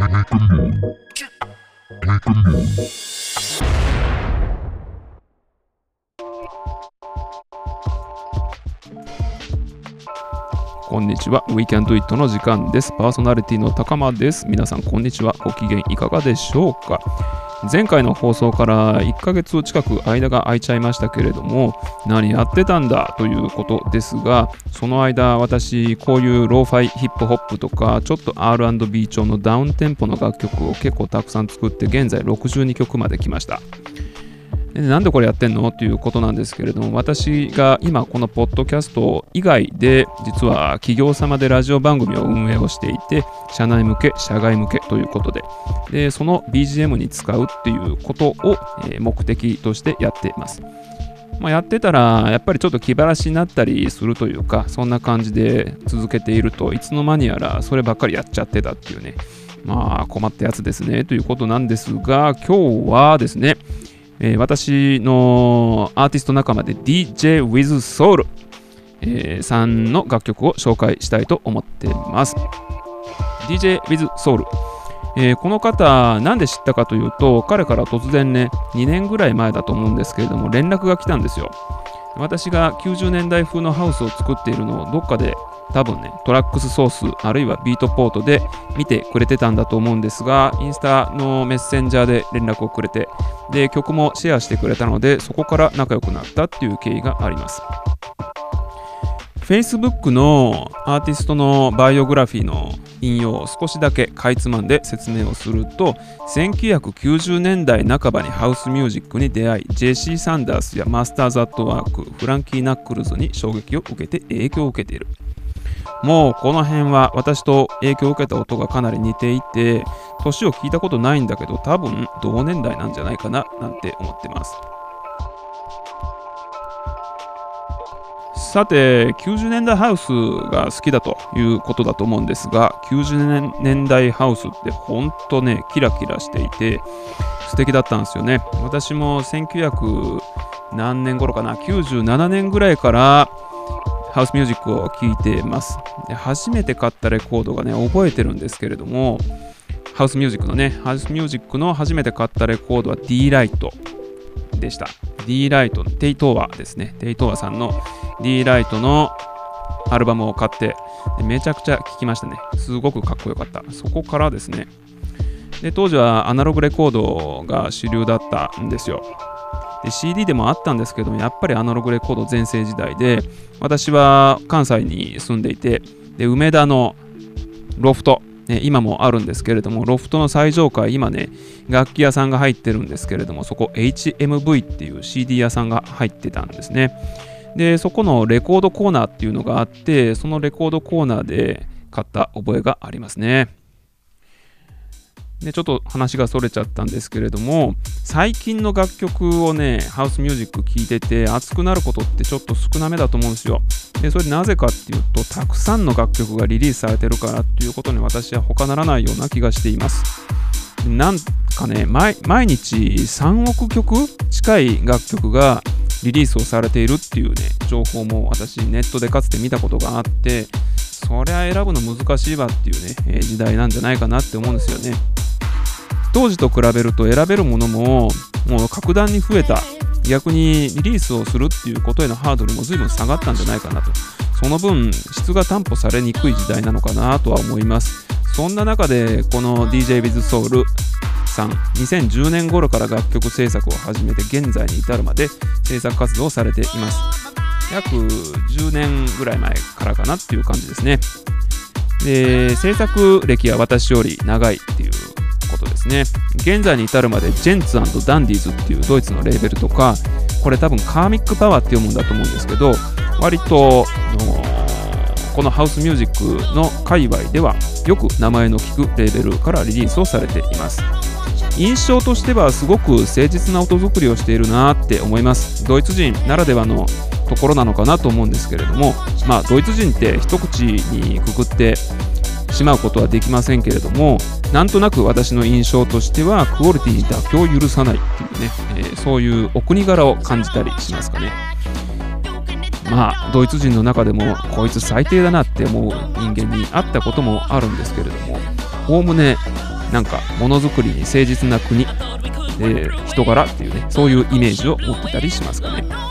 こんにちは。ウィーキャンドイットの時間です。パーソナリティの高間です。皆さん、こんにちは。ご機嫌いかがでしょうか？前回の放送から1ヶ月近く間が空いちゃいましたけれども、何やってたんだということですが、その間、私、こういうローファイヒップホップとか、ちょっと R&B 調のダウンテンポの楽曲を結構たくさん作って、現在62曲まで来ました。でなんでこれやってんの？っていうことなんですけれども私が今このポッドキャスト以外で実は企業様でラジオ番組を運営をしていて社内向け社外向けということで。でその BGM に使うっていうことを、目的としてやっています。まあ、やってたらやっぱりちょっと気晴らしになったりするというかそんな感じで続けているといつの間にやらそればっかりやっちゃってたっていうね。まあ困ったやつですねということなんですが今日はですねえー、私のアーティスト仲間で DJ with Soul、えー、さんの楽曲を紹介したいと思っています。DJ with Soul、えー、この方、なんで知ったかというと、彼から突然ね、2年ぐらい前だと思うんですけれども、連絡が来たんですよ。私が90年代風のハウスを作っているのをどっかで多分ね、トラックスソース、あるいはビートポートで見てくれてたんだと思うんですが、インスタのメッセンジャーで連絡をくれて、で、曲もシェアしてくれたので、そこから仲良くなったっていう経緯があります。Facebook のアーティストのバイオグラフィーの引用を少しだけかいつまんで説明をすると1990年代半ばにハウスミュージックに出会い JC サンダースやマスターズ・アットワークフランキー・ナックルズに衝撃を受けて影響を受けているもうこの辺は私と影響を受けた音がかなり似ていて、年を聞いたことないんだけど多分同年代なんじゃないかななんて思ってます。さて、90年代ハウスが好きだということだと思うんですが、90年代ハウスってほんとね、キラキラしていて素敵だったんですよね。私も1900何年頃かな、97年ぐらいからハウスミュージックを聴いてますで。初めて買ったレコードがね、覚えてるんですけれども、ハウスミュージックのね、ハウスミュージックの初めて買ったレコードは D ライトでした。D ライト、テイトーワですね。テイトーワさんの D ライトのアルバムを買ってめちゃくちゃ聴きましたね。すごくかっこよかった。そこからですね。で当時はアナログレコードが主流だったんですよ。で CD でもあったんですけどもやっぱりアナログレコード全盛時代で私は関西に住んでいてで梅田のロフト、ね、今もあるんですけれどもロフトの最上階今ね楽器屋さんが入ってるんですけれどもそこ HMV っていう CD 屋さんが入ってたんですね。でそこのレコードコーナーっていうのがあってそのレコードコーナーで買った覚えがありますね。ちょっと話がそれちゃったんですけれども最近の楽曲をねハウスミュージック聴いてて熱くなることってちょっと少なめだと思うんですよ。でそれなぜかっていうとたくさんの楽曲がリリースされてるからっていうことに私は他ならないような気がしています。なんかね毎日3億曲近い楽曲がリリースをされているっていうね情報も私ネットでかつて見たことがあってそりゃ選ぶの難しいわっていうね、時代なんじゃないかなって思うんですよね。当時と比べると選べるものももう格段に増えた。逆にリリースをするっていうことへのハードルも随分下がったんじゃないかなと。その分質が担保されにくい時代なのかなとは思います。そんな中でこの DJ with Soul さん2010年頃から楽曲制作を始めて現在に至るまで制作活動をされています。約10年ぐらい前からかなっていう感じですね。で制作歴は私より長いっていうね。現在に至るまでジェンツダンディーズっていうドイツのレーベルとかこれ多分カーミックパワーって読むんだと思うんですけど割とこのハウスミュージックの界隈ではよく名前の聞くレーベルからリリースをされています。印象としてはすごく誠実な音作りをしているなって思います。ドイツ人ならではのところなのかなと思うんですけれどもまあドイツ人って一口にくくってしまうことはできませんけれどもなんとなく私の印象としてはクオリティに妥協を許さないっていうね、えー、そういうお国柄を感じたりしますかね。まあドイツ人の中でもこいつ最低だなって思う人間に会ったこともあるんですけれどもおおむねなんかものづくりに誠実な国、えー、人柄っていうねそういうイメージを持ってたりしますかね。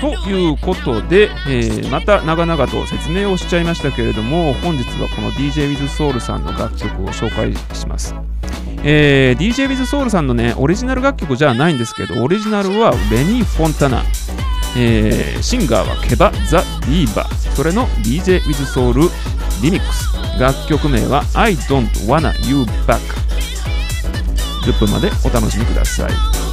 ということで、えー、また長々と説明をしちゃいましたけれども本日はこの DJWithSoul さんの楽曲を紹介します。えー、DJWithSoul さんのねオリジナル楽曲じゃないんですけどオリジナルはベニー・フォンタナ、えー、シンガーはケバ・ザ・ディーバそれの DJWithSoul リミックス。楽曲名は I don't wanna you back 10分までお楽しみください。